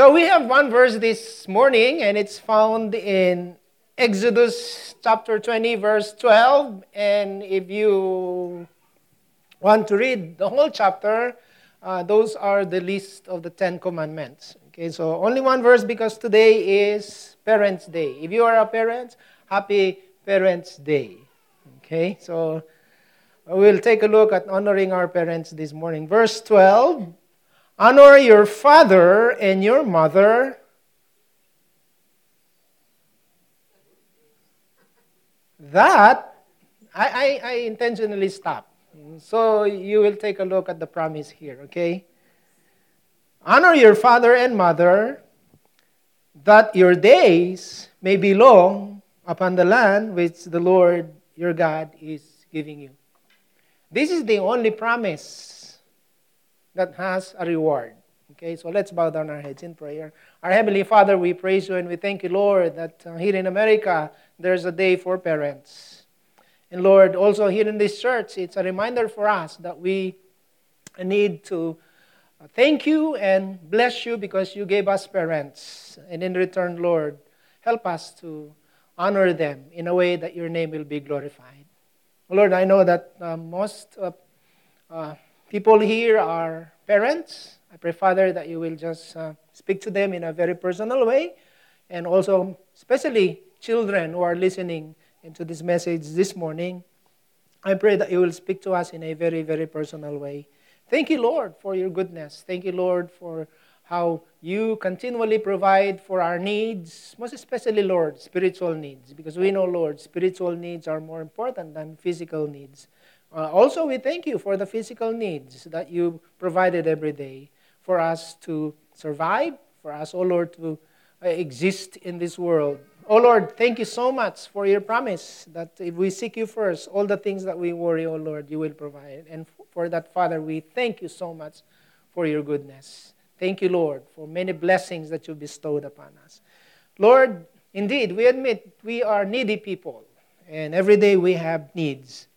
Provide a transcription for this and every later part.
So we have one verse this morning, and it's found in Exodus chapter 20, verse 12. And if you want to read the whole chapter, uh, those are the list of the Ten Commandments. Okay, so only one verse because today is Parents' Day. If you are a parent, happy Parents' Day. Okay, so we'll take a look at honoring our parents this morning. Verse 12 Honor your father and your mother. That, I, I, I intentionally stop. So you will take a look at the promise here, okay? Honor your father and mother, that your days may be long upon the land which the Lord your God is giving you. This is the only promise that has a reward. Okay, so let's bow down our heads in prayer. Our Heavenly Father, we praise you and we thank you, Lord, that uh, here in America there's a day for parents. And Lord, also here in this church, it's a reminder for us that we need to uh, thank you and bless you because you gave us parents. And in return, Lord, help us to honor them in a way that your name will be glorified. Lord, I know that uh, most uh, uh, people here are parents. I pray, Father, that you will just uh, speak to them in a very personal way, and also, especially children who are listening into this message this morning. I pray that you will speak to us in a very, very personal way. Thank you, Lord, for your goodness. Thank you, Lord, for how you continually provide for our needs, most especially, Lord, spiritual needs, because we know, Lord, spiritual needs are more important than physical needs. Uh, also, we thank you for the physical needs that you provided every day for us to survive, for us, oh Lord, to uh, exist in this world. Oh Lord, thank you so much for your promise that if we seek you first, all the things that we worry, oh Lord, you will provide. And for that, Father, we thank you so much for your goodness. Thank you, Lord, for many blessings that you bestowed upon us. Lord, indeed, we admit we are needy people, and every day we have needs.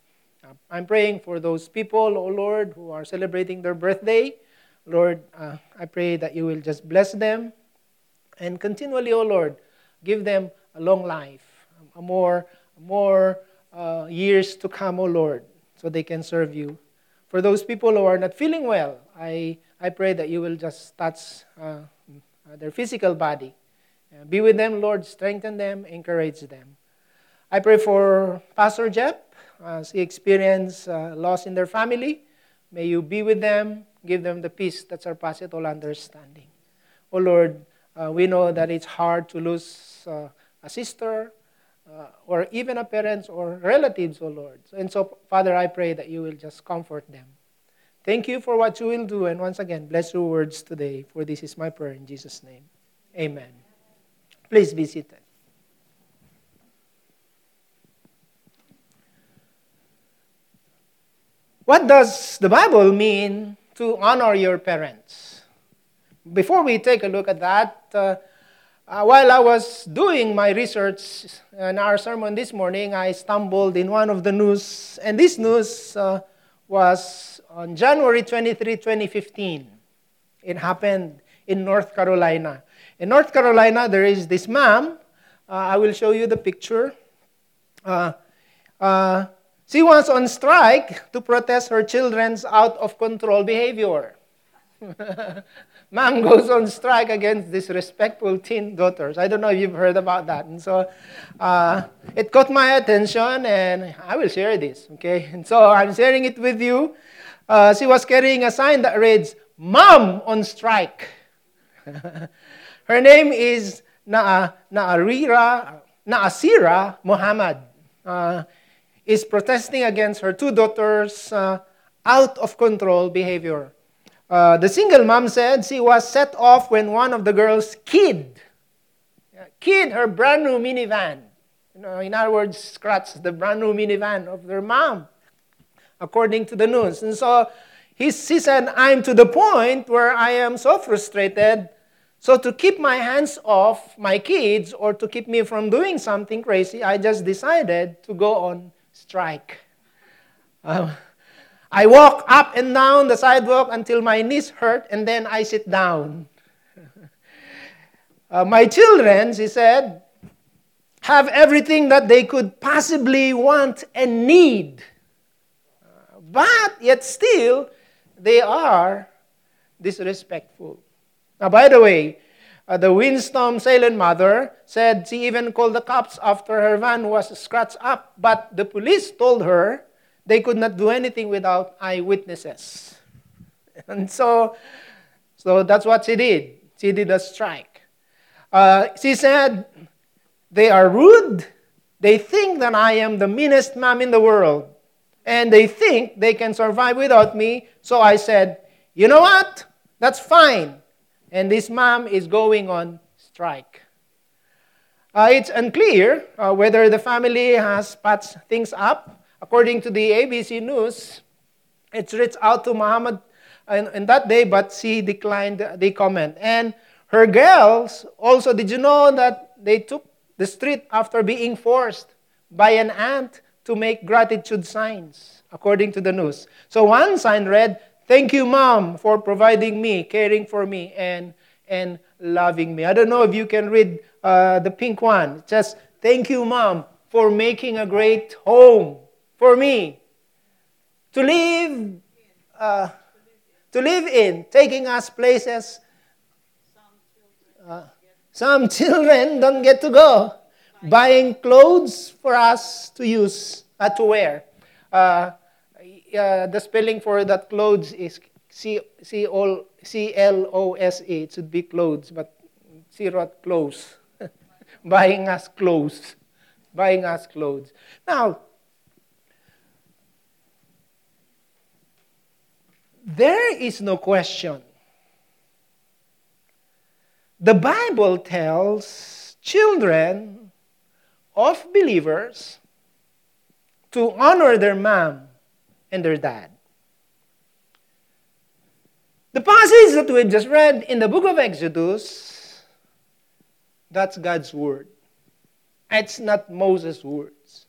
I'm praying for those people, oh Lord, who are celebrating their birthday. Lord, uh, I pray that you will just bless them and continually, oh Lord, give them a long life, a more, more uh, years to come, oh Lord, so they can serve you. For those people who are not feeling well, I I pray that you will just touch uh, their physical body. Uh, be with them, Lord. Strengthen them, encourage them. I pray for Pastor Jeff as he experienced uh, loss in their family. May you be with them, give them the peace that surpasses all understanding. Oh Lord, uh, we know that it's hard to lose uh, a sister uh, or even a parent or relatives, oh Lord. And so, Father, I pray that you will just comfort them. Thank you for what you will do. And once again, bless your words today, for this is my prayer in Jesus' name. Amen. Please be seated. What does the Bible mean to honor your parents? Before we take a look at that, uh, uh, while I was doing my research in our sermon this morning, I stumbled in one of the news, and this news uh, was on January 23, 2015. It happened in North Carolina. In North Carolina, there is this mom. Uh, I will show you the picture. She was on strike to protest her children's out of control behavior. Mom goes on strike against disrespectful teen daughters. I don't know if you've heard about that. And so uh, it caught my attention, and I will share this, okay? And so I'm sharing it with you uh, she was carrying a sign that reads, Mom on strike. Her name is Na- Naarira, Naasira Muhammad. Uh, is protesting against her two daughters' uh, out of control behavior. Uh, the single mom said she was set off when one of the girls kid, kid her brand new minivan. You know, in other words, scratched the brand new minivan of their mom according to the news. And so he, he said, I'm to the point where I am so frustrated. So to keep my hands off my kids or to keep me from doing something crazy, I just decided to go on strike. Uh, I walk up and down the sidewalk until my knees hurt, and then I sit down. uh, my children, she said, have everything that they could possibly want and need. But yet still, they are disrespectful. Now, by the way, uh, the Winston-Salem mother said she even called the cops after her van was scratched up, but the police told her they could not do anything without eyewitnesses. And so, so that's what she did. She did a strike. Uh, she said, They are rude. They think that I am the meanest mom in the world. And they think they can survive without me. So I said, You know what? That's fine. And this mom is going on strike. Uh, it's unclear uh, whether the family has patched things up. According to the ABC News, it's reached out to Muhammad in, in that day, but she declined the comment. And her girls also, did you know that they took the street after being forced by an aunt to make gratitude signs, according to the news? So one sign read, Thank you, Mom, for providing me, caring for me, and, and loving me. I don't know if you can read uh, the pink one. Says, Thank you, Mom, for making a great home for me to live, uh, to live in, taking us places. Uh, some children don't get to go. Buying clothes for us to use, uh, to wear. Uh, uh, the spelling for that clothes is C C L O S E. It should be clothes, but C wrote clothes. Buying us clothes. Buying us clothes. Now, there is no question. The Bible tells children of believers to honor their mom and their dad. The passage that we've just read in the book of Exodus, that's God's word. It's not Moses' words.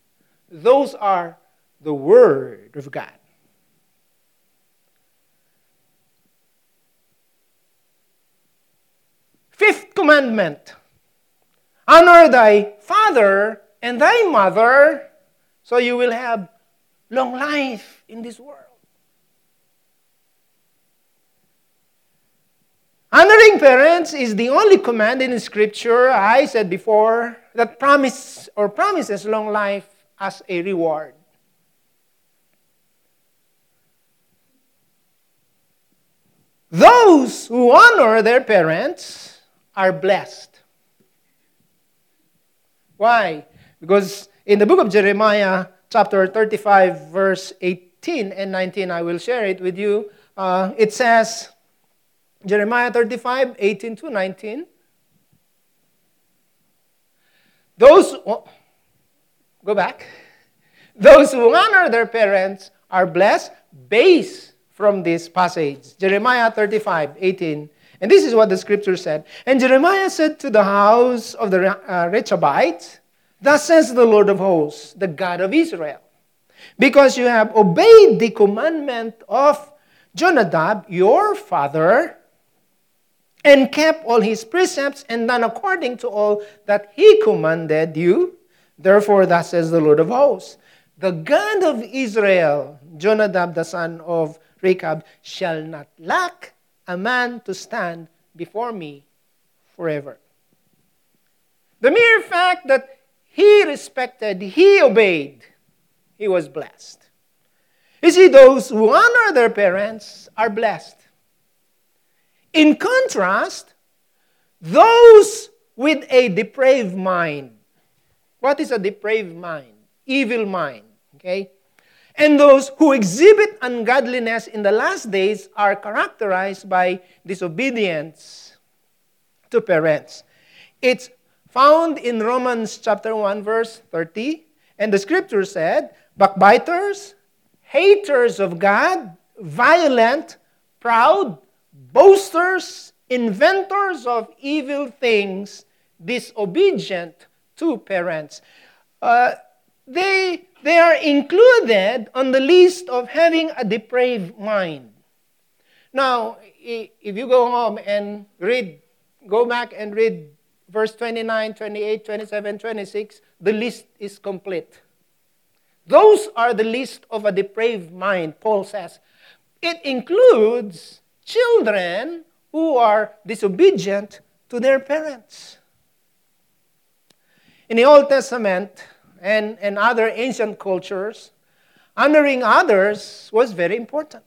Those are the word of God. Fifth commandment honor thy father and thy mother, so you will have long life in this world. Honoring parents is the only command in Scripture, I said before, that promise or promises long life as a reward. Those who honor their parents are blessed. Why? Because in the book of Jeremiah, chapter 35, verse 18 and 19, I will share it with you. Uh, it says, Jeremiah 35, 18 to 19. Those, oh, go back. Those who honor their parents are blessed based from this passage. Jeremiah 35, 18. And this is what the scripture said. And Jeremiah said to the house of the uh, Rechabites, Thus says the Lord of hosts, the God of Israel, because you have obeyed the commandment of Jonadab, your father, and kept all his precepts and done according to all that he commanded you. Therefore, thus says the Lord of hosts, the God of Israel, Jonadab, the son of Rechab, shall not lack a man to stand before me forever. The mere fact that he respected, he obeyed, he was blessed. You see, those who honor their parents are blessed. In contrast, those with a depraved mind. What is a depraved mind? Evil mind. Okay? And those who exhibit ungodliness in the last days are characterized by disobedience to parents. It's found in Romans chapter 1 verse 30. And the scripture said, backbiters, haters of God, violent, proud, boasters, inventors of evil things, disobedient to parents. Uh, they, they are included on the list of having a depraved mind. Now, if you go home and read, go back and read verse 29, 28, 27, 26, the list is complete. Those are the list of a depraved mind, Paul says. It includes children who are disobedient to their parents. In the Old Testament and, and other ancient cultures, honoring others was very important.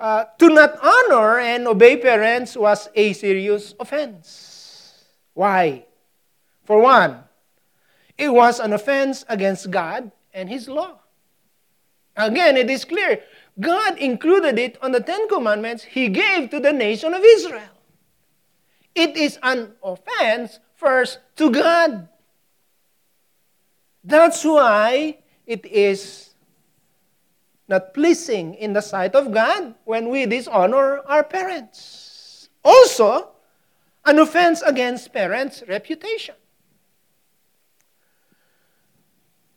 Uh, to not honor and obey parents was a serious offense. Why? For one, it was an offense against God and His law. Again, it is clear God included it on the Ten Commandments He gave to the nation of Israel. It is an offense first to God. That's why it is not pleasing in the sight of God when we dishonor our parents. Also, an offense against parents' reputation.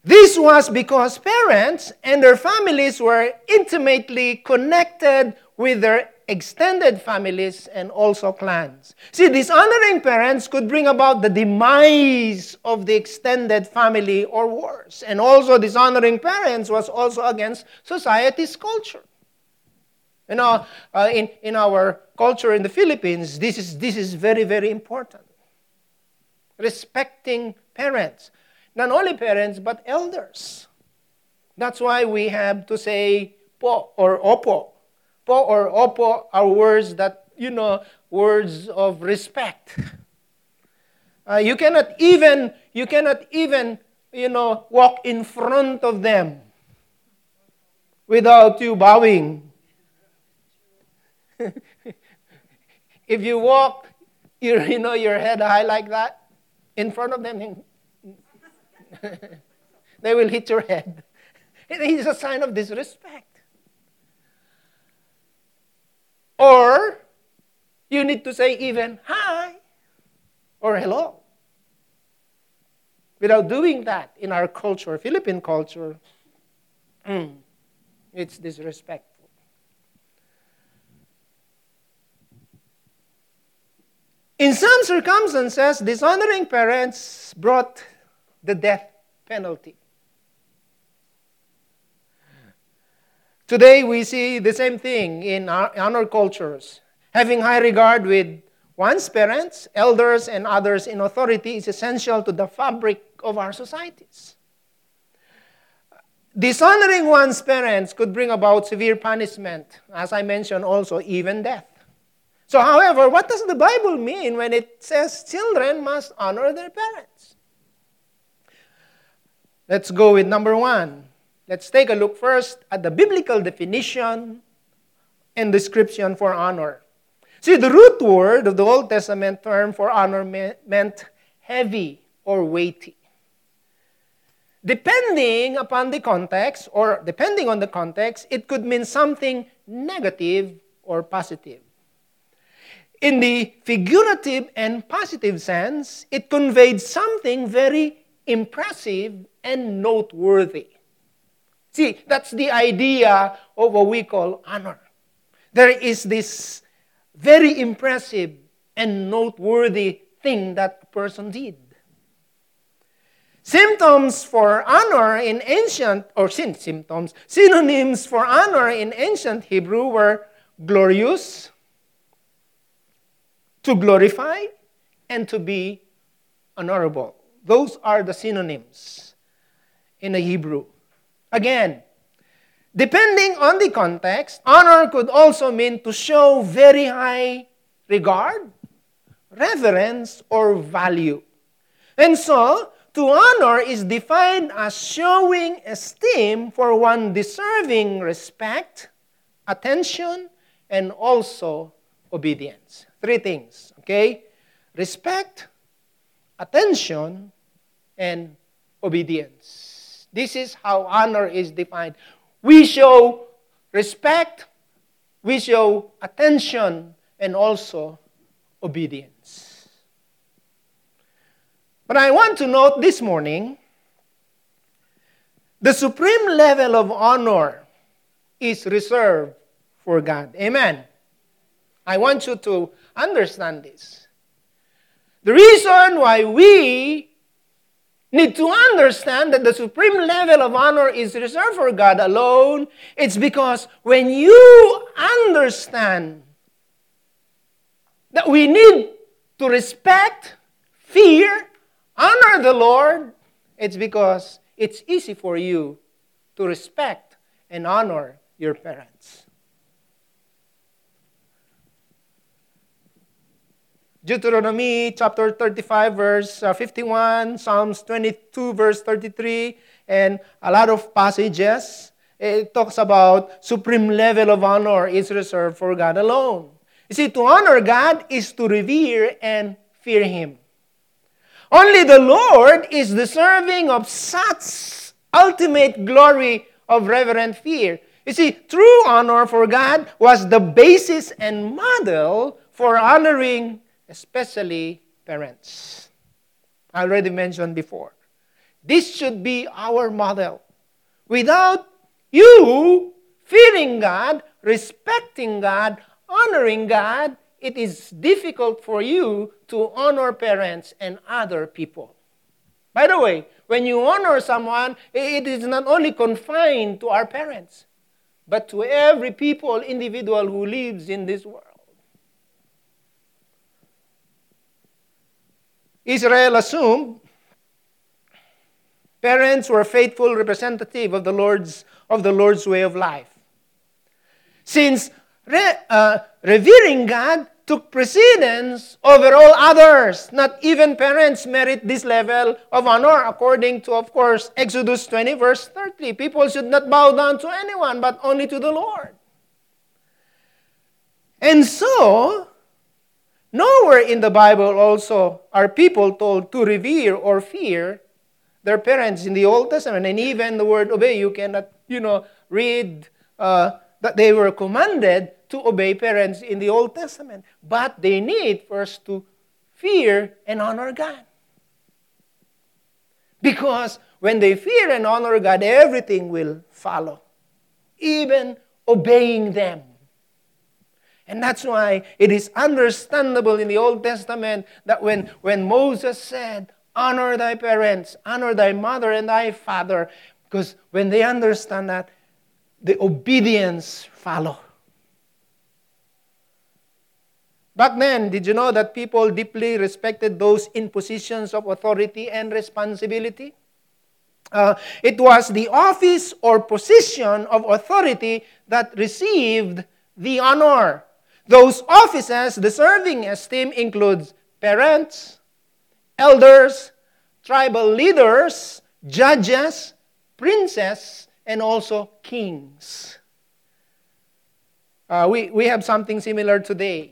This was because parents and their families were intimately connected with their extended families and also clans. See, dishonoring parents could bring about the demise of the extended family or worse. And also, dishonoring parents was also against society's culture. You know, uh, in, in our culture in the Philippines, this is, this is very, very important. Respecting parents. Not only parents, but elders. That's why we have to say po or opo po or opo are words that, you know, words of respect. Uh, you cannot even, you cannot even, you know, walk in front of them without you bowing. if you walk, you, you know, your head high like that, in front of them, they will hit your head. It is a sign of disrespect. Or you need to say even hi or hello. Without doing that in our culture, Philippine culture, mm, it's disrespectful. In some circumstances, dishonoring parents brought the death penalty. Today, we see the same thing in our, cultures. Having high regard with one's parents, elders, and others in authority is essential to the fabric of our societies. Dishonoring one's parents could bring about severe punishment, as I mentioned also, even death. So, however, what does the Bible mean when it says children must honor their parents? Let's go with number one Let's take a look first at the biblical definition and description for honor. See, the root word of the Old Testament term for honor meant heavy or weighty. Depending upon the context, or depending on the context, it could mean something negative or positive. In the figurative and positive sense, it conveyed something very impressive and noteworthy. See, that's the idea of what we call honor. There is this very impressive and noteworthy thing that a person did. Symptoms for honor in ancient, or since symptoms, synonyms for honor in ancient Hebrew were glorious, to glorify, and to be honorable. Those are the synonyms in the Hebrew. Again, depending on the context, honor could also mean to show very high regard, reverence, or value. And so, to honor is defined as showing esteem for one deserving respect, attention, and also obedience. Three things, okay? Respect, attention, and obedience. This is how honor is defined. We show respect, we show attention, and also obedience. But I want to note this morning the supreme level of honor is reserved for God. Amen. I want you to understand this. The reason why we need to understand that the supreme level of honor is reserved for God alone, it's because when you understand that we need to respect, fear, honor the Lord, it's because it's easy for you to respect and honor your parents. Deuteronomy chapter 35, verse uh, 51, Psalms 22, verse 33, and a lot of passages. It talks about supreme level of honor is reserved for God alone. You see, to honor God is to revere and fear Him. Only the Lord is deserving of such ultimate glory of reverent fear. You see, true honor for God was the basis and model for honoring especially parents. I already mentioned before. This should be our model. Without you fearing God, respecting God, honoring God, it is difficult for you to honor parents and other people. By the way, when you honor someone, it is not only confined to our parents, but to every people, individual who lives in this world. Israel assumed parents were faithful representative of the Lord's of the Lord's way of life. Since re, uh, revering God took precedence over all others, not even parents merit this level of honor, according to, of course, Exodus 20, verse 30. People should not bow down to anyone, but only to the Lord. And so, Nowhere in the Bible also are people told to revere or fear their parents in the Old Testament. And even the word obey, you cannot, you know, read uh, that they were commanded to obey parents in the Old Testament. But they need first to fear and honor God. Because when they fear and honor God, everything will follow, even obeying them. And that's why it is understandable in the Old Testament that when, when Moses said, Honor thy parents, honor thy mother and thy father, because when they understand that, the obedience follow. Back then, did you know that people deeply respected those in positions of authority and responsibility? Uh, it was the office or position of authority that received the honor. Those offices deserving esteem includes parents, elders, tribal leaders, judges, princes, and also kings. Uh, we, we have something similar today.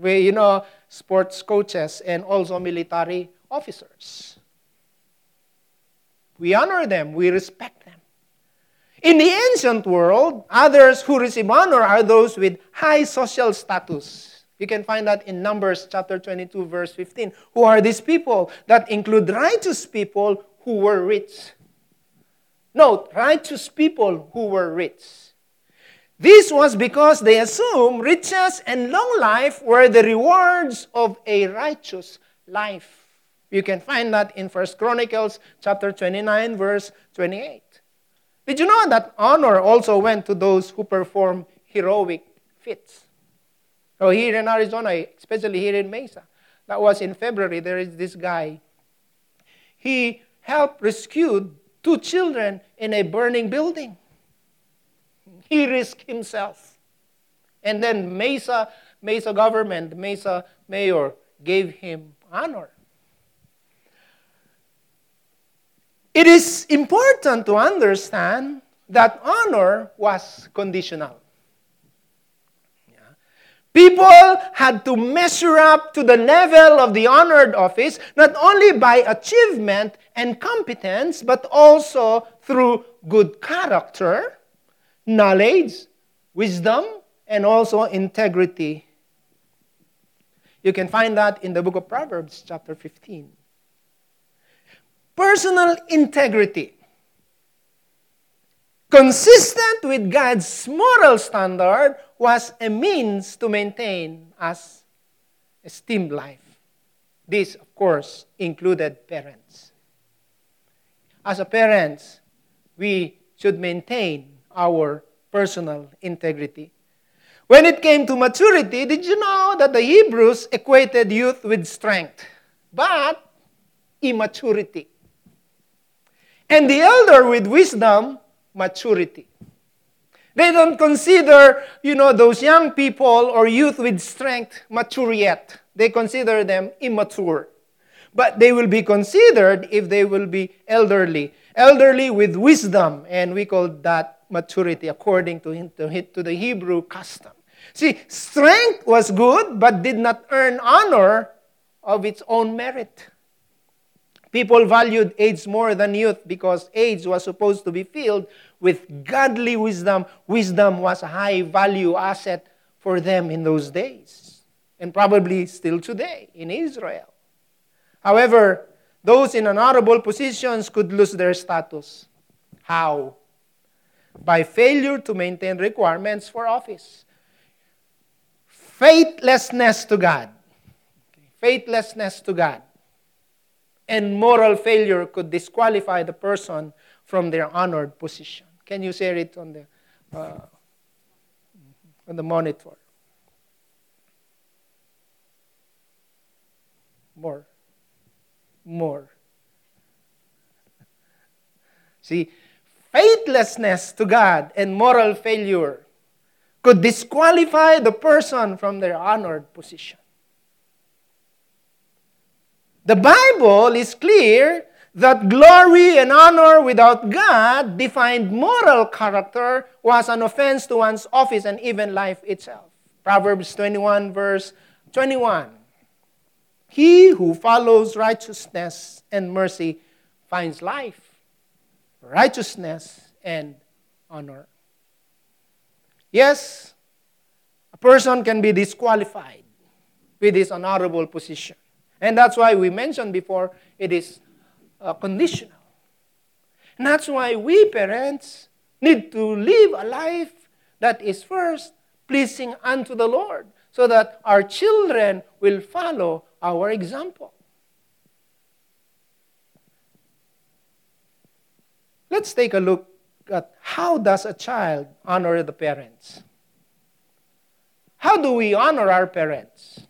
We, you know, sports coaches and also military officers. We honor them, we respect them. In the ancient world, others who receive honor are those with high social status. You can find that in Numbers chapter 22, verse 15. Who are these people? That include righteous people who were rich. Note, righteous people who were rich. This was because they assumed riches and long life were the rewards of a righteous life. You can find that in First Chronicles chapter 29, verse 28. Did you know that honor also went to those who perform heroic feats? So here in Arizona, especially here in Mesa, that was in February, there is this guy. He helped rescue two children in a burning building. He risked himself. And then Mesa, Mesa government, Mesa mayor gave him honor. It is important to understand that honor was conditional. People had to measure up to the level of the honored office, not only by achievement and competence, but also through good character, knowledge, wisdom, and also integrity. You can find that in the book of Proverbs, chapter 15 personal integrity, consistent with God's moral standard, was a means to maintain us esteemed life. This, of course, included parents. As a parents, we should maintain our personal integrity. When it came to maturity, did you know that the Hebrews equated youth with strength, but immaturity? And the elder with wisdom, maturity. They don't consider, you know, those young people or youth with strength mature yet. They consider them immature. But they will be considered if they will be elderly. Elderly with wisdom, and we call that maturity according to, to the Hebrew custom. See, strength was good, but did not earn honor of its own merit. People valued age more than youth because age was supposed to be filled with godly wisdom. Wisdom was a high value asset for them in those days, and probably still today in Israel. However, those in honorable positions could lose their status. How? By failure to maintain requirements for office. Faithlessness to God. Faithlessness to God and moral failure could disqualify the person from their honored position. Can you share it on the, uh, on the monitor? More. More. See, faithlessness to God and moral failure could disqualify the person from their honored position. The Bible is clear that glory and honor without God defined moral character was an offense to one's office and even life itself. Proverbs 21, verse 21. He who follows righteousness and mercy finds life, righteousness, and honor. Yes, a person can be disqualified with his honorable position. And that's why we mentioned before it is uh, conditional. And that's why we parents need to live a life that is first pleasing unto the Lord so that our children will follow our example. Let's take a look at how does a child honor the parents? How do we honor our parents?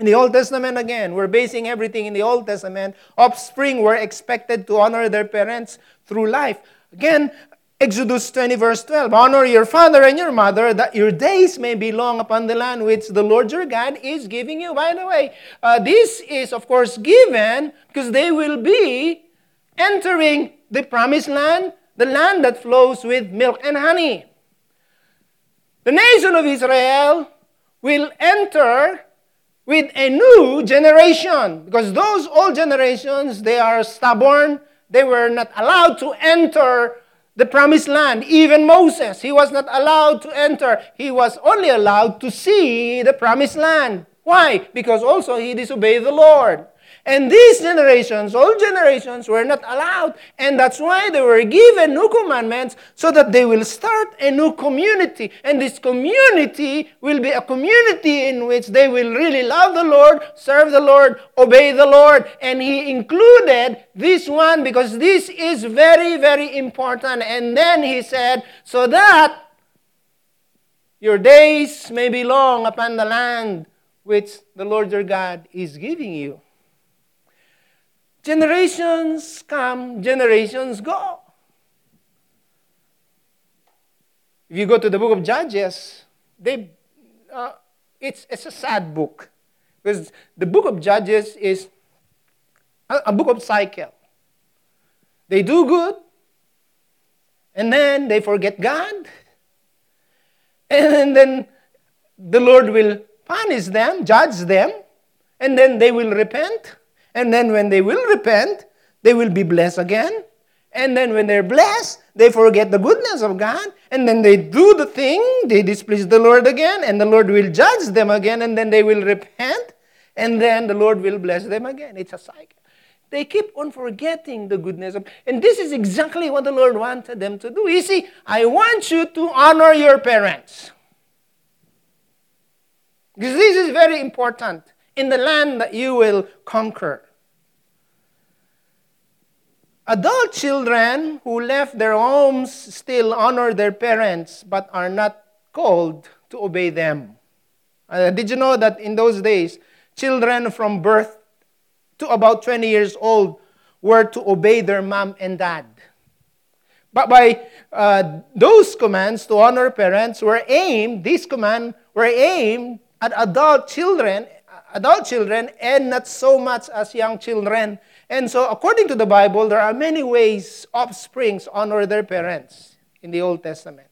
In the Old Testament, again, we're basing everything in the Old Testament. Offspring were expected to honor their parents through life. Again, Exodus 20, verse 12 Honor your father and your mother, that your days may be long upon the land which the Lord your God is giving you. By the way, uh, this is, of course, given because they will be entering the promised land, the land that flows with milk and honey. The nation of Israel will enter with a new generation. Because those old generations, they are stubborn. They were not allowed to enter the promised land. Even Moses, he was not allowed to enter. He was only allowed to see the promised land. Why? Because also he disobeyed the Lord. And these generations, all generations, were not allowed. And that's why they were given new commandments so that they will start a new community. And this community will be a community in which they will really love the Lord, serve the Lord, obey the Lord. And he included this one because this is very, very important. And then he said, so that your days may be long upon the land which the Lord your God is giving you. Generations come, generations go. If you go to the book of Judges, they, uh, it's, it's a sad book. Because the book of Judges is a, a book of cycle. They do good, and then they forget God, and then the Lord will punish them, judge them, and then they will repent, and then when they will repent, they will be blessed again. And then when they're blessed, they forget the goodness of God. And then they do the thing, they displease the Lord again, and the Lord will judge them again, and then they will repent, and then the Lord will bless them again. It's a cycle. They keep on forgetting the goodness of and this is exactly what the Lord wanted them to do. You see, I want you to honor your parents. Because this is very important. In the land that you will conquer. Adult children who left their homes still honor their parents but are not called to obey them. Uh, did you know that in those days, children from birth to about 20 years old were to obey their mom and dad? But by uh, those commands to honor parents were aimed, these commands were aimed at adult children, adult children, and not so much as young children. And so, according to the Bible, there are many ways offsprings honor their parents in the Old Testament.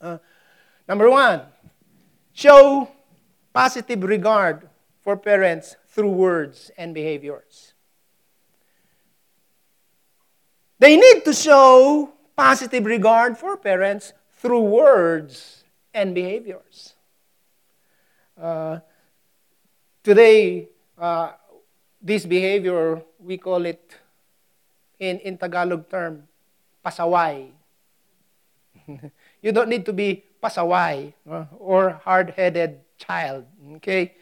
Uh, number one, show positive regard for parents through words and behaviors. They need to show positive regard for parents through words and behaviors. Uh, today, uh, this behavior, we call it in, in Tagalog term, pasaway. you don't need to be pasaway uh, or hard-headed child, okay?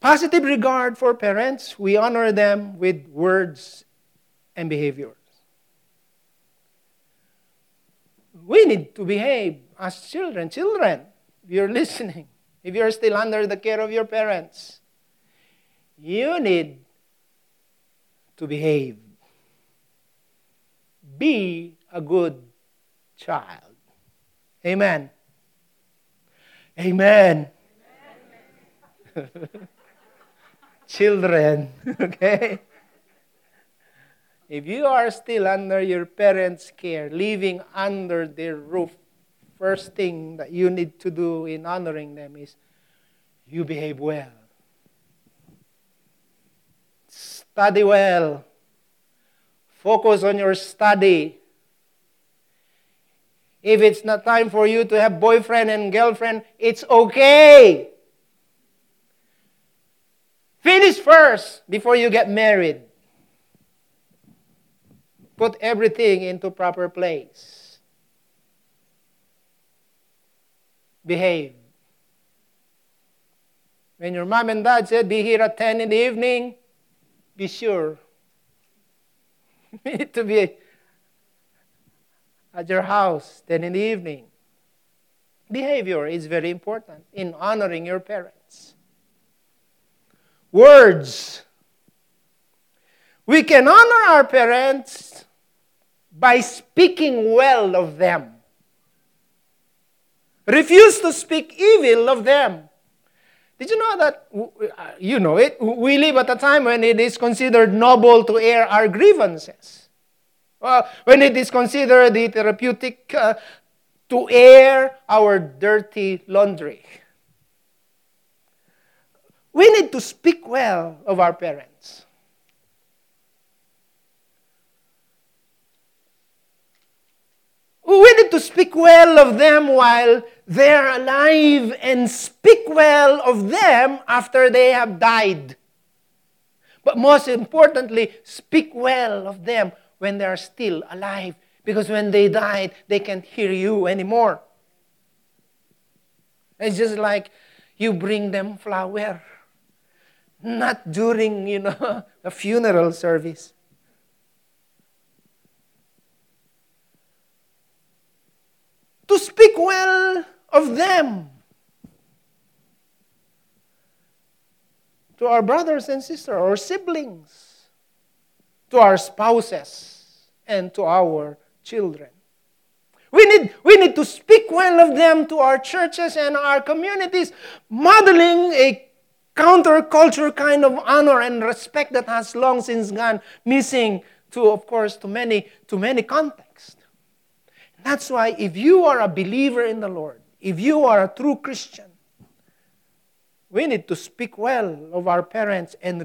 Positive regard for parents, we honor them with words and behaviors. We need to behave as children. Children, if you're listening, if you're still under the care of your parents, you need to behave. Be a good child. Amen. Amen. Children, okay? If you are still under your parents' care, living under their roof, first thing that you need to do in honoring them is you behave well. Study well. Focus on your study. If it's not time for you to have boyfriend and girlfriend, it's okay. Finish first before you get married. Put everything into proper place. behave. When your mom and dad said, be here at 10 in the evening, be sure. you need to be at your house 10 in the evening. Behavior is very important in honoring your parents. Words. We can honor our parents by speaking well of them. Refuse to speak evil of them. Did you know that? Uh, you know it. We live at a time when it is considered noble to air our grievances. Well, when it is considered the therapeutic uh, to air our dirty laundry. We need to speak well of our parents. We need to speak well of them while they're alive and speak well of them after they have died. But most importantly, speak well of them when they are still alive. Because when they died, they can't hear you anymore. It's just like you bring them flower. Not during, you know, a funeral service. To speak well of them. To our brothers and sisters, our siblings, to our spouses, and to our children. We need, we need to speak well of them to our churches and our communities, modeling a counterculture kind of honor and respect that has long since gone missing to, of course, to many, to many contexts. That's why if you are a believer in the Lord, if you are a true Christian, we need to speak well of our parents and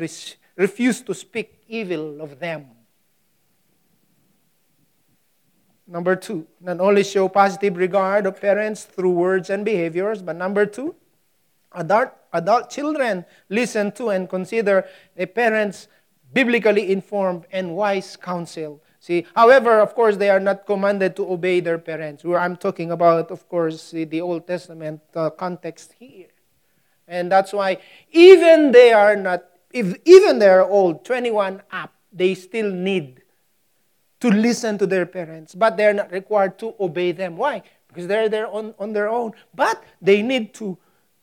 refuse to speak evil of them. Number two, not only show positive regard of parents through words and behaviors, but number two, adult, adult children listen to and consider a parent's biblically informed and wise counsel See, however, of course, they are not commanded to obey their parents. Where I'm talking about, of course, the Old Testament uh, context here. And that's why even they are not, if even they are old, 21 up, they still need to listen to their parents, but they're not required to obey them. Why? Because they're there on, on their own. But they need to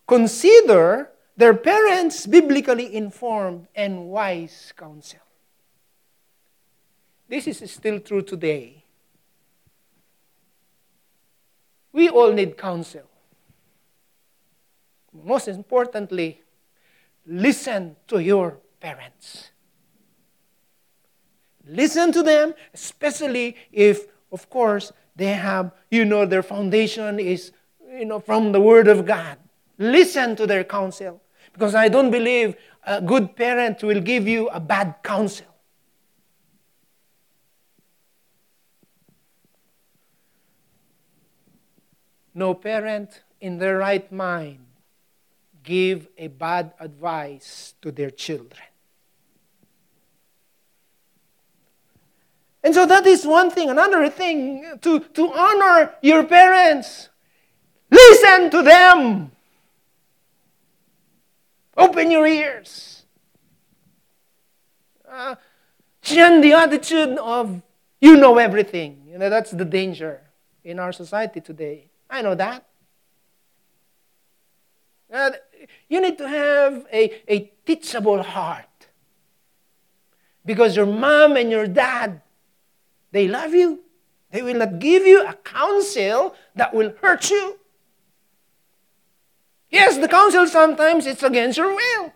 consider their parents' biblically informed and wise counsel. This is still true today. We all need counsel. Most importantly, listen to your parents. Listen to them, especially if, of course, they have, you know, their foundation is, you know, from the Word of God. Listen to their counsel. Because I don't believe a good parent will give you a bad counsel. No parent in their right mind give a bad advice to their children. And so that is one thing. Another thing, to, to honor your parents. Listen to them. Open your ears. Uh, the attitude of you know everything. You know, that's the danger in our society today. I know that. Uh, you need to have a, a teachable heart. Because your mom and your dad, they love you. They will not give you a counsel that will hurt you. Yes, the counsel sometimes it's against your will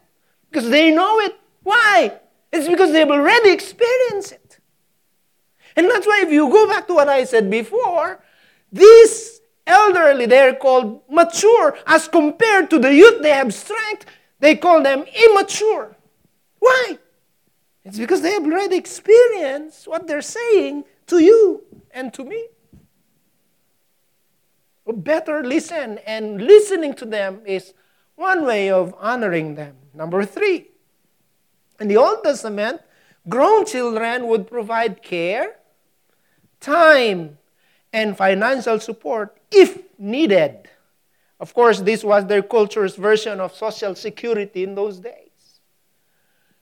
because they know it. Why? It's because they've already experienced it. And that's why if you go back to what I said before, these elderly, they're called mature. As compared to the youth, they have strength. They call them immature. Why? It's because they have already experienced what they're saying to you and to me. Better listen, and listening to them is one way of honoring them. Number three, in the Old Testament, grown children would provide care, time, and financial support if needed. Of course, this was their culture's version of social security in those days.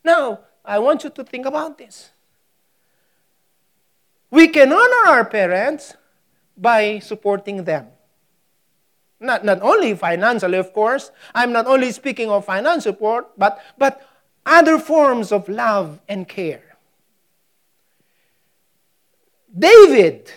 Now, I want you to think about this. We can honor our parents by supporting them. Not, not only financially, of course. I'm not only speaking of financial support, but, but other forms of love and care. David,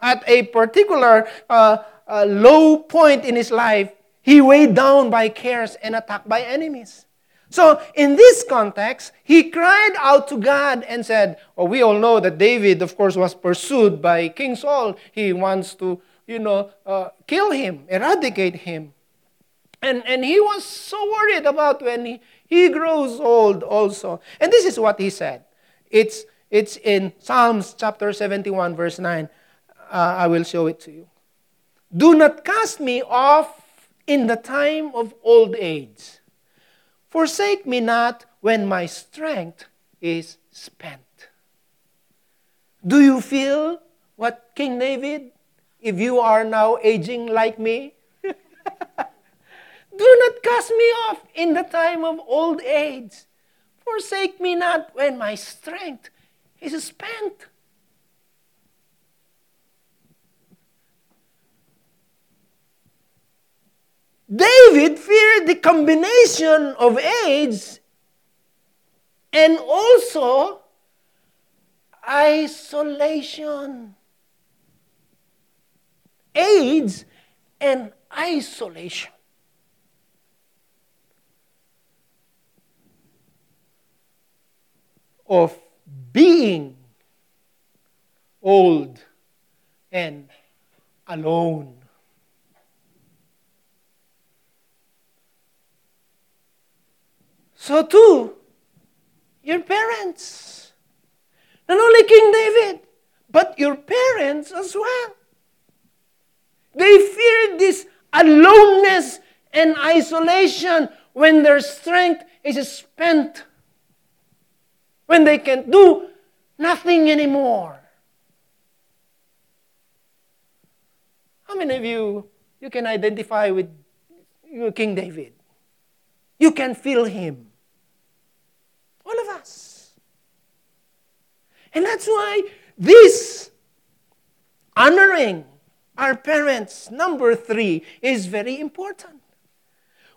at a particular uh, uh, low point in his life, he weighed down by cares and attacked by enemies. So, in this context, he cried out to God and said, Well, we all know that David, of course, was pursued by King Saul. He wants to you know, uh, kill him, eradicate him. And, and he was so worried about when he, he grows old also. And this is what he said. It's, it's in Psalms chapter 71, verse 9. Uh, I will show it to you. Do not cast me off in the time of old age. Forsake me not when my strength is spent. Do you feel what King David if you are now aging like me? Do not cast me off in the time of old age. Forsake me not when my strength is spent. David feared the combination of age and also isolation. age and isolation. Of being old and alone. So too, your parents. Not only King David, but your parents as well. They feel this aloneness and isolation when their strength is spent, when they can do nothing anymore. How many of you you can identify with King David? You can feel him. All of us. And that's why this honoring our parents, number three, is very important.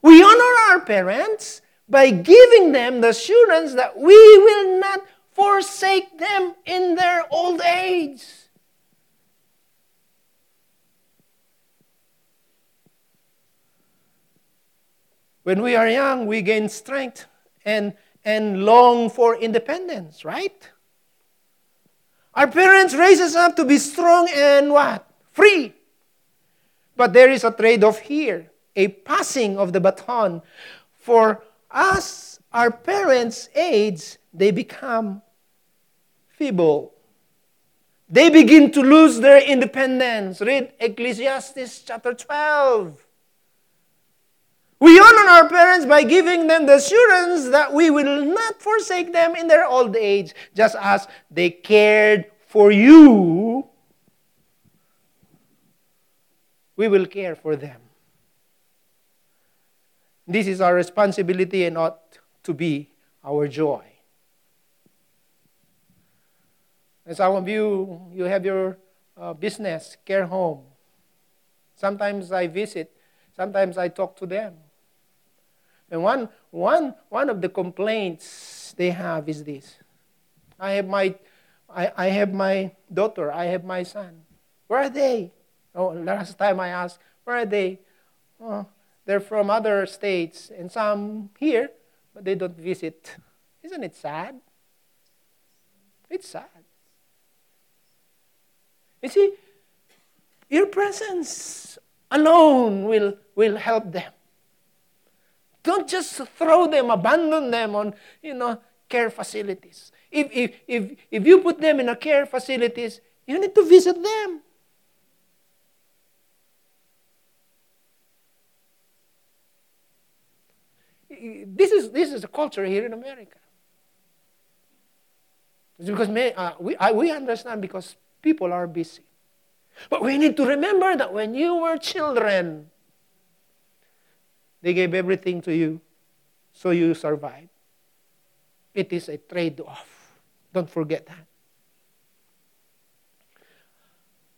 We honor our parents by giving them the assurance that we will not forsake them in their old age. When we are young, we gain strength and, and long for independence, right? Our parents raise us up to be strong and what? Free. But there is a trade off here a passing of the baton. For us, our parents' age, they become feeble. They begin to lose their independence. Read Ecclesiastes chapter 12. We honor our parents by giving them the assurance that we will not forsake them in their old age, just as they cared for you. We will care for them. This is our responsibility and ought to be our joy. And some of you, you have your uh, business, care home. Sometimes I visit, sometimes I talk to them. And one, one, one of the complaints they have is this. I have my, I, I have my daughter, I have my son. Where are they? Oh, last time I asked, where are they? Oh, they're from other states and some here, but they don't visit. Isn't it sad? It's sad. You see, your presence alone will, will help them. Don't just throw them, abandon them on, you know, care facilities. If, if, if, if you put them in a care facilities, you need to visit them. This is, this is a culture here in America. It's because may, uh, we, I, we understand because people are busy. But we need to remember that when you were children, they gave everything to you, so you survive. It is a trade off. Don't forget that.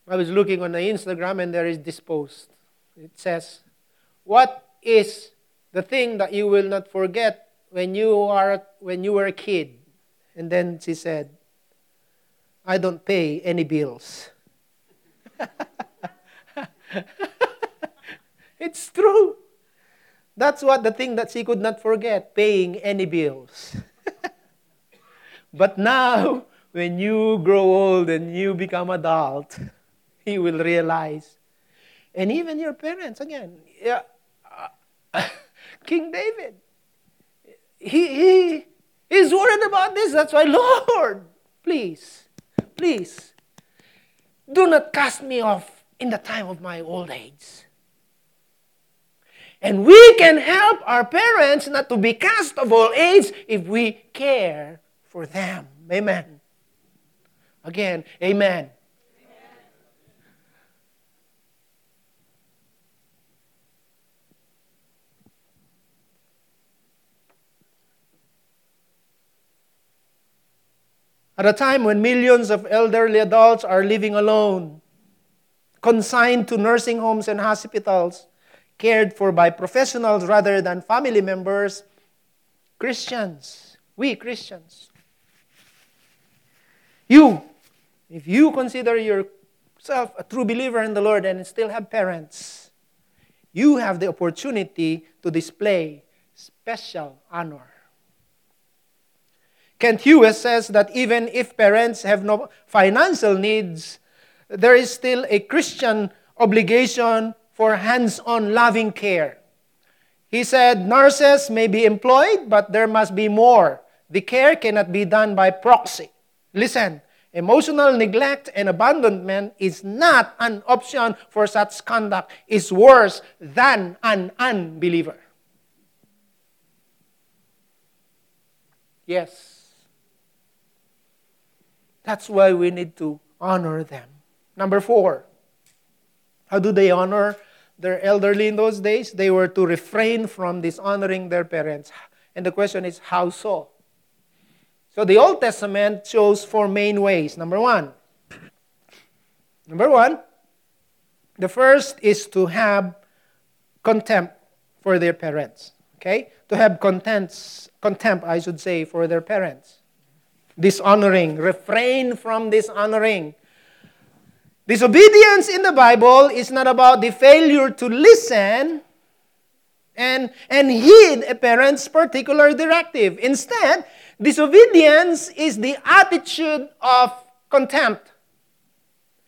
I was looking on the Instagram and there is this post. It says, What is the thing that you will not forget when you are when you were a kid? And then she said, I don't pay any bills. it's true. That's what the thing that she could not forget paying any bills. but now, when you grow old and you become adult, you will realize. And even your parents, again, yeah, uh, King David, he, he is worried about this. That's why, Lord, please, please, do not cast me off in the time of my old age. And we can help our parents not to be cast of all age if we care for them. Amen. Again, amen. At a time when millions of elderly adults are living alone, consigned to nursing homes and hospitals, cared for by professionals rather than family members, Christians, we Christians, you, if you consider yourself a true believer in the Lord and still have parents, you have the opportunity to display special honor. Kent Hughes says that even if parents have no financial needs, there is still a Christian obligation for hands on loving care. He said nurses may be employed, but there must be more. The care cannot be done by proxy. Listen, emotional neglect and abandonment is not an option for such conduct. It's worse than an unbeliever. Yes. That's why we need to honor them. Number four, How do they honor their elderly in those days? They were to refrain from dishonoring their parents. And the question is, how so? So the Old Testament shows four main ways. Number one, number one, the first is to have contempt for their parents. Okay? To have contempt, contempt, I should say, for their parents. Dishonoring, refrain from dishonoring. Disobedience in the Bible is not about the failure to listen and, and heed a parent's particular directive. Instead, disobedience is the attitude of contempt,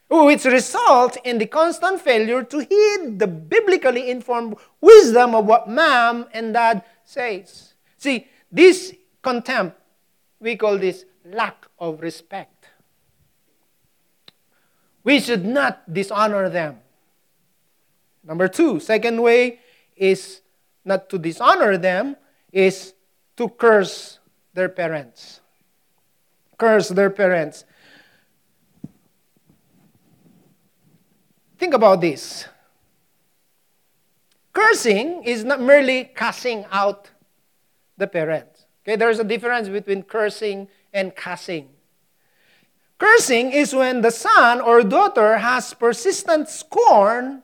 which results in the constant failure to heed the biblically informed wisdom of what mom and dad says. See, this contempt, we call this lack of respect. We should not dishonor them. Number two, second way is not to dishonor them, is to curse their parents. Curse their parents. Think about this. Cursing is not merely cussing out the parents. Okay, there's a difference between cursing and cussing. Cursing is when the son or daughter has persistent scorn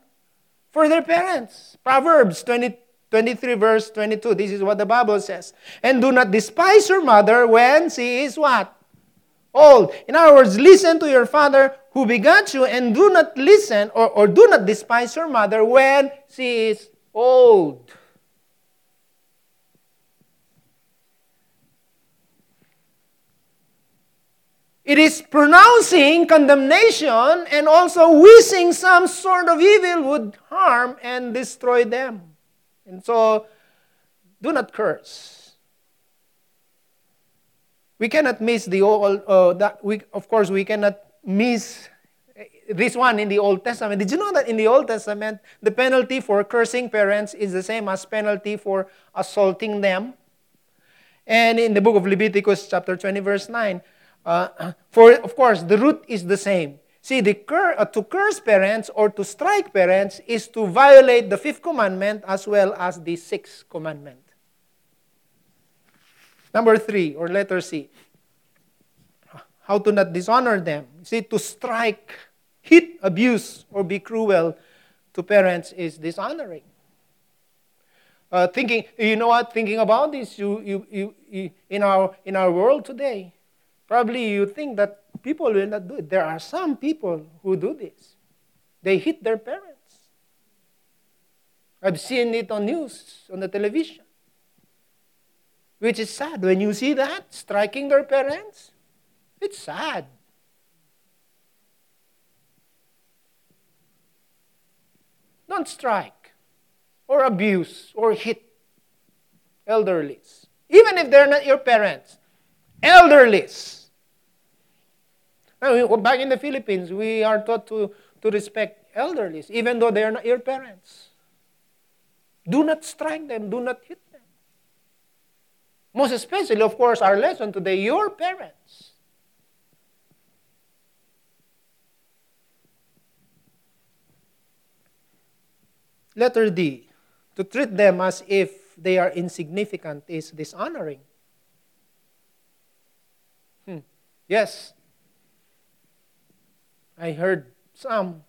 for their parents. Proverbs 20, 23, verse 22. This is what the Bible says. And do not despise your mother when she is what? Old. In other words, listen to your father who begat you, and do not listen or, or do not despise your mother when she is old. It is pronouncing condemnation and also wishing some sort of evil would harm and destroy them. And so, do not curse. We cannot miss the old, uh, that we, of course, we cannot miss this one in the Old Testament. Did you know that in the Old Testament, the penalty for cursing parents is the same as penalty for assaulting them? And in the book of Leviticus, chapter 20, verse 9, uh, for, of course, the root is the same. See, the cur- uh, to curse parents or to strike parents is to violate the fifth commandment as well as the sixth commandment. Number three, or letter C, how to not dishonor them. See, to strike, hit, abuse, or be cruel to parents is dishonoring. Uh, thinking, you know what? Thinking about this, you, you, you, you, in our in our world today, Probably you think that people will not do it. There are some people who do this. They hit their parents. I've seen it on news, on the television. Which is sad. When you see that, striking their parents, it's sad. Don't strike or abuse or hit elderlies. Even if they're not your parents. Elderlies. Back in the Philippines, we are taught to, to respect elderly, even though they are not your parents. Do not strike them, do not hit them. Most especially, of course, our lesson today your parents. Letter D. To treat them as if they are insignificant is dishonoring. Hmm. Yes, I heard some,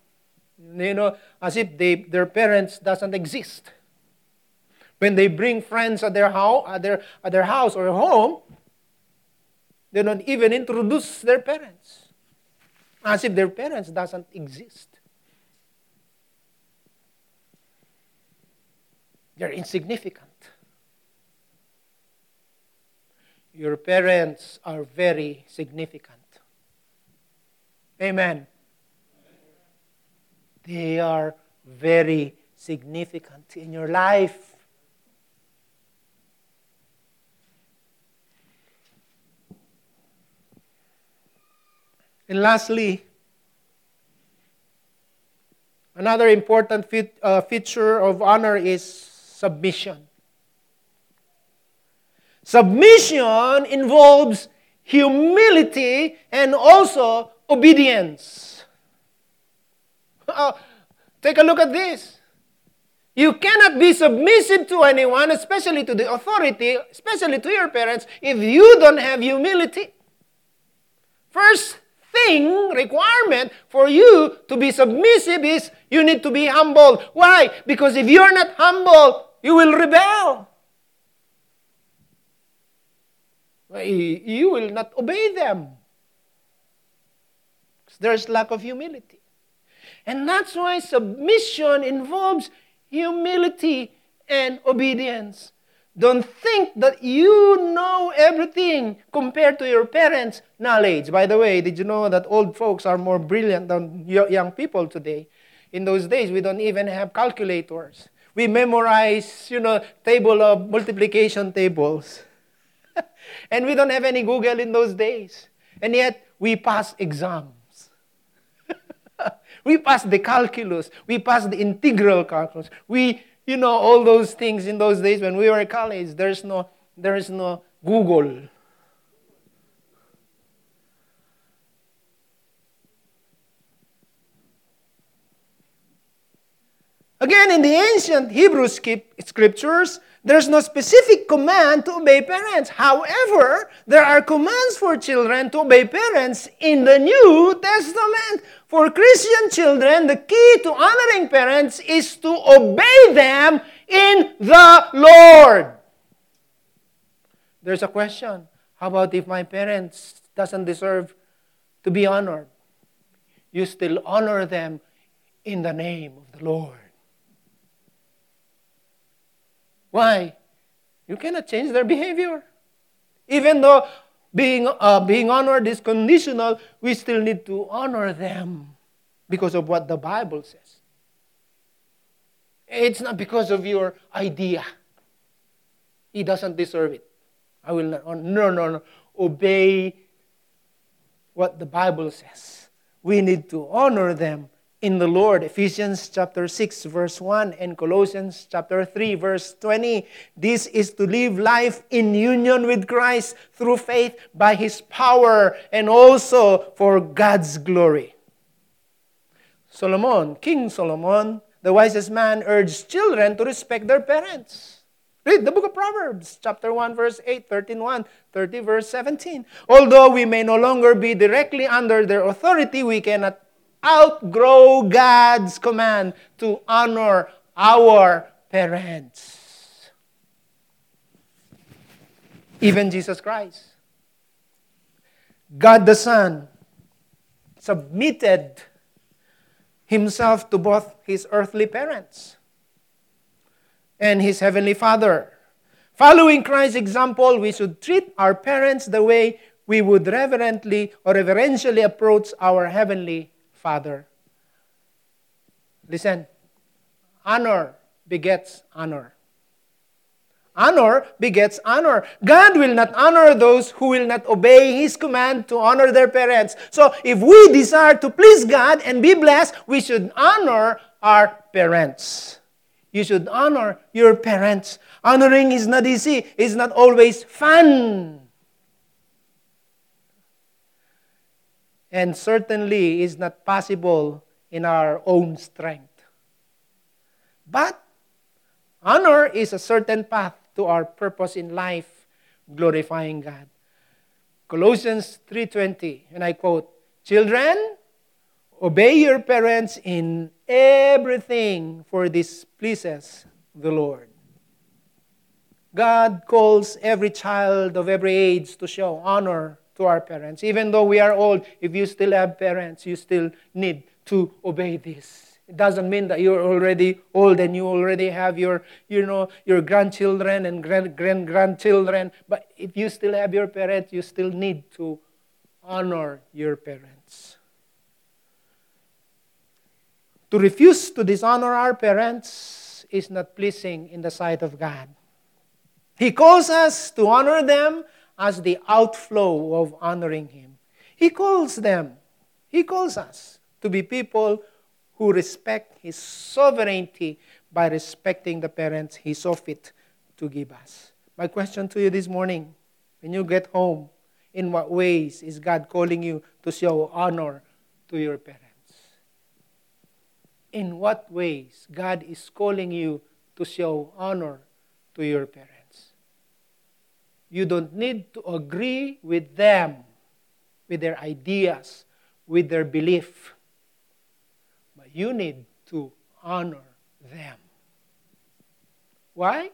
you know, as if they, their parents doesn't exist. When they bring friends at their, house, at, their, at their house or home, they don't even introduce their parents. As if their parents doesn't exist. They're insignificant. Your parents are very significant. Amen. They are very significant in your life. And lastly, another important fit, uh, feature of honor is submission. Submission involves humility and also obedience. Uh, Take a look at this. You cannot be submissive to anyone, especially to the authority, especially to your parents, if you don't have humility. First thing, requirement for you to be submissive is you need to be humble. Why? Because if you're not humble, you will rebel. You will not obey them. There's lack of humility. And that's why submission involves humility and obedience. Don't think that you know everything compared to your parents' knowledge. By the way, did you know that old folks are more brilliant than young people today? In those days, we don't even have calculators. We memorize, you know, table of multiplication tables. and we don't have any Google in those days. And yet, we pass exams. We passed the calculus. We passed the integral calculus. We you know, all those things in those days when we were in college, there's no, there is no Google. Again, in the ancient Hebrew scriptures, there's no specific command to obey parents. However, there are commands for children to obey parents in the New Testament. For Christian children, the key to honoring parents is to obey them in the Lord. There's a question. How about if my parents doesn't deserve to be honored? You still honor them in the name of the Lord. Why? You cannot change their behavior. Even though being, uh, being honored is conditional, we still need to honor them because of what the Bible says. It's not because of your idea. He doesn't deserve it. I will not. No, no, no. Obey what the Bible says. We need to honor them in the Lord. Ephesians chapter 6 verse 1 and Colossians chapter 3 verse 20. This is to live life in union with Christ through faith by his power and also for God's glory. Solomon, King Solomon, the wisest man urged children to respect their parents. Read the book of Proverbs, chapter 1, verse 8, 13, 1, 30, verse 17. Although we may no longer be directly under their authority, we cannot outgrow God's command to honor our parents. Even Jesus Christ, God the Son, submitted himself to both his earthly parents and his heavenly Father. Following Christ's example, we should treat our parents the way we would reverently or reverentially approach our heavenly Father. Listen, honor begets honor. Honor begets honor. God will not honor those who will not obey His command to honor their parents. So, if we desire to please God and be blessed, we should honor our parents. You should honor your parents. Honoring is not easy, it's not always fun. And certainly is not possible in our own strength. But honor is a certain path to our purpose in life, glorifying God. Colossians 3:20, and I quote, "Children, obey your parents in everything, for this pleases the Lord." God calls every child of every age to show honor to our parents. Even though we are old, if you still have parents, you still need to obey this. It doesn't mean that you're already old and you already have your, you know, your grandchildren and grand, grand grandchildren. But if you still have your parents, you still need to honor your parents. To refuse to dishonor our parents is not pleasing in the sight of God. He calls us to honor them as the outflow of honoring Him. He calls them, He calls us to be people who respect His sovereignty by respecting the parents He saw fit to give us. My question to you this morning when you get home, in what ways is God calling you to show honor to your parents? in what ways God is calling you to show honor to your parents. You don't need to agree with them, with their ideas, with their belief, but you need to honor them. Why?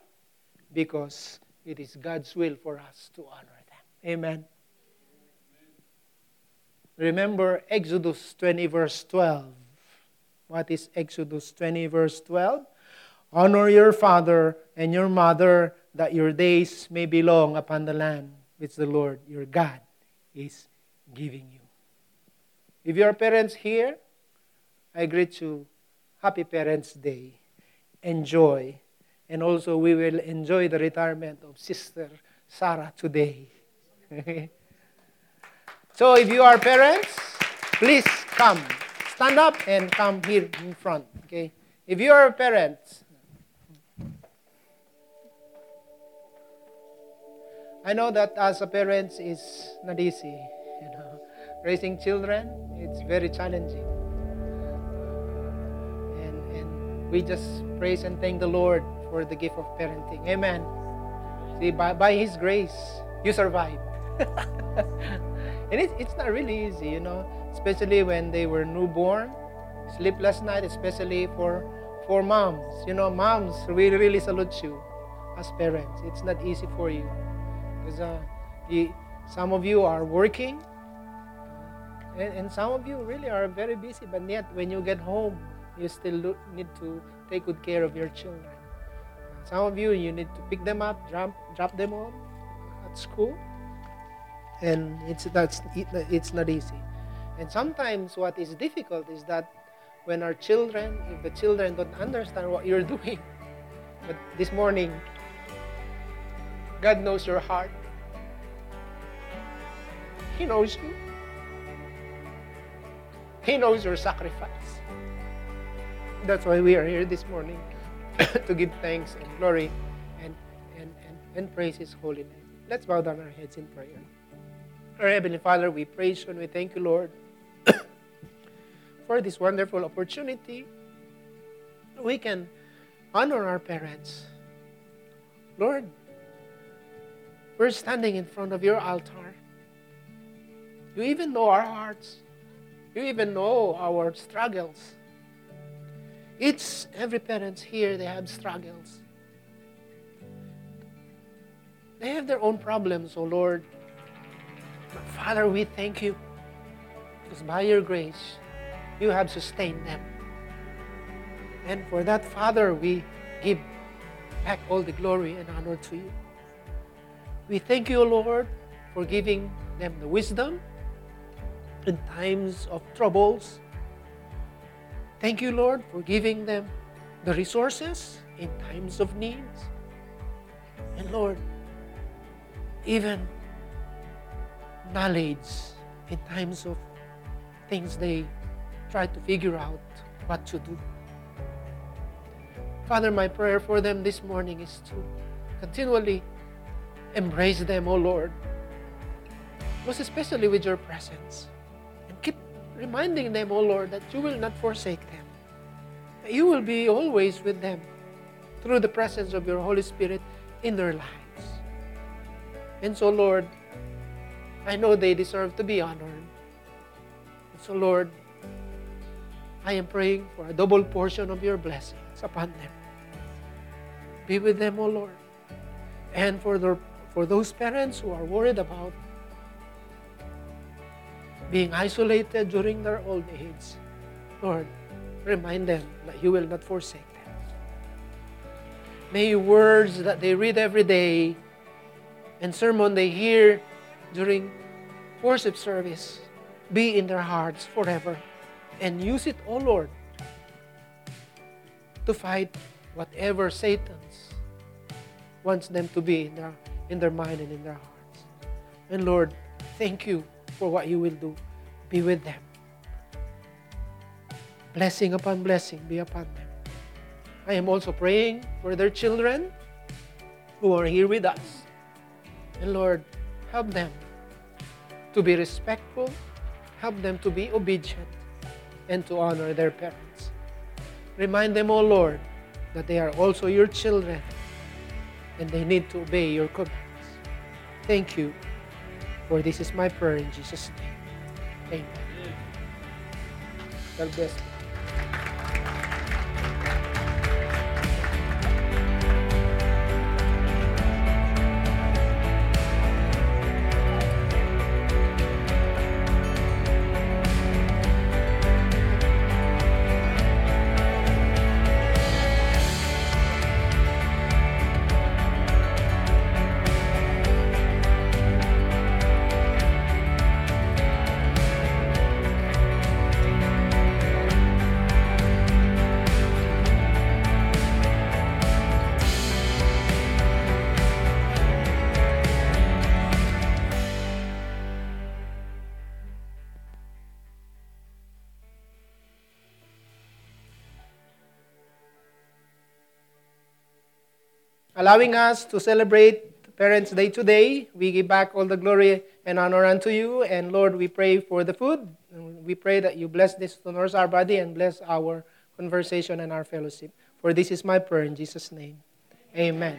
Because it is God's will for us to honor them. Amen. Remember Exodus 20, verse 12. What is Exodus 20, verse 12? Honor your father and your mother, that your days may be long upon the land which the Lord your God is giving you. If you are parents here, I greet you Happy Parents' Day. Enjoy. And also, we will enjoy the retirement of Sister Sarah today. So if you are parents, please come. Stand up and come here in front. Okay? If you are parents, I know that as a parent is not easy. You know, raising children, it's very challenging. And, and we just praise and thank the Lord for the gift of parenting. Amen. See, by, by His grace, you survive. And it, it's not really easy, you know, especially when they were newborn. Sleepless night, especially for for moms. You know, moms, we really salute you as parents. It's not easy for you because uh, some of you are working, and, and some of you really are very busy. But yet, when you get home, you still look, need to take good care of your children. Some of you, you need to pick them up, drop, drop them off at school and it's that's it's not easy and sometimes what is difficult is that when our children if the children don't understand what you're doing but this morning god knows your heart. He knows you. He knows your sacrifice. That's why we are here this morning to give thanks and glory and, and, and, and praise his holy name. Let's bow down our heads in prayer. Our Heavenly Father, we praise you and we thank you, Lord, for this wonderful opportunity. We can honor our parents. Lord, we're standing in front of your altar. You even know our hearts. You even know our struggles. It's every parent here, they have struggles. They have their own problems, oh Lord. But Father, we thank you because by your grace, you have sustained them. And for that, Father, we give back all the glory and honor to you. We thank you, Lord, for giving them the wisdom in times of troubles. Thank you, Lord, for giving them the resources in times of needs. And Lord, even knowledge in times of things they try to figure out what to do. Father, my prayer for them this morning is to continually embrace them, O Lord, most especially with your presence. And keep reminding them, O Lord, that you will not forsake them. That you will be always with them through the presence of your Holy Spirit in their lives. And so, Lord, I know they deserve to be honored. And So, Lord, I am praying for a double portion of your blessings upon them. Be with them, O Lord. And for, the, for those parents who are worried about being isolated during their old age, Lord, remind them that you will not forsake them. May words that they read every day and sermon they hear during worship service be in their hearts forever. And use it, O oh Lord, to fight whatever Satan's wants them to be in their, in their mind and in their hearts. And Lord, thank you for what you will do. Be with them. Blessing upon blessing be upon them. I am also praying for their children who are here with us. And Lord, help them to be respectful, help them to be obedient, and to honor their parents. Remind them, O Lord, that they are also your children and they need to obey your commands. Thank you, for this is my prayer in Jesus' name. Amen. God bless allowing us to celebrate Parents' Day today. We give back all the glory and honor unto you. And Lord, we pray for the food. We pray that you bless this to nourish our body and bless our conversation and our fellowship. For this is my prayer in Jesus' name. Amen.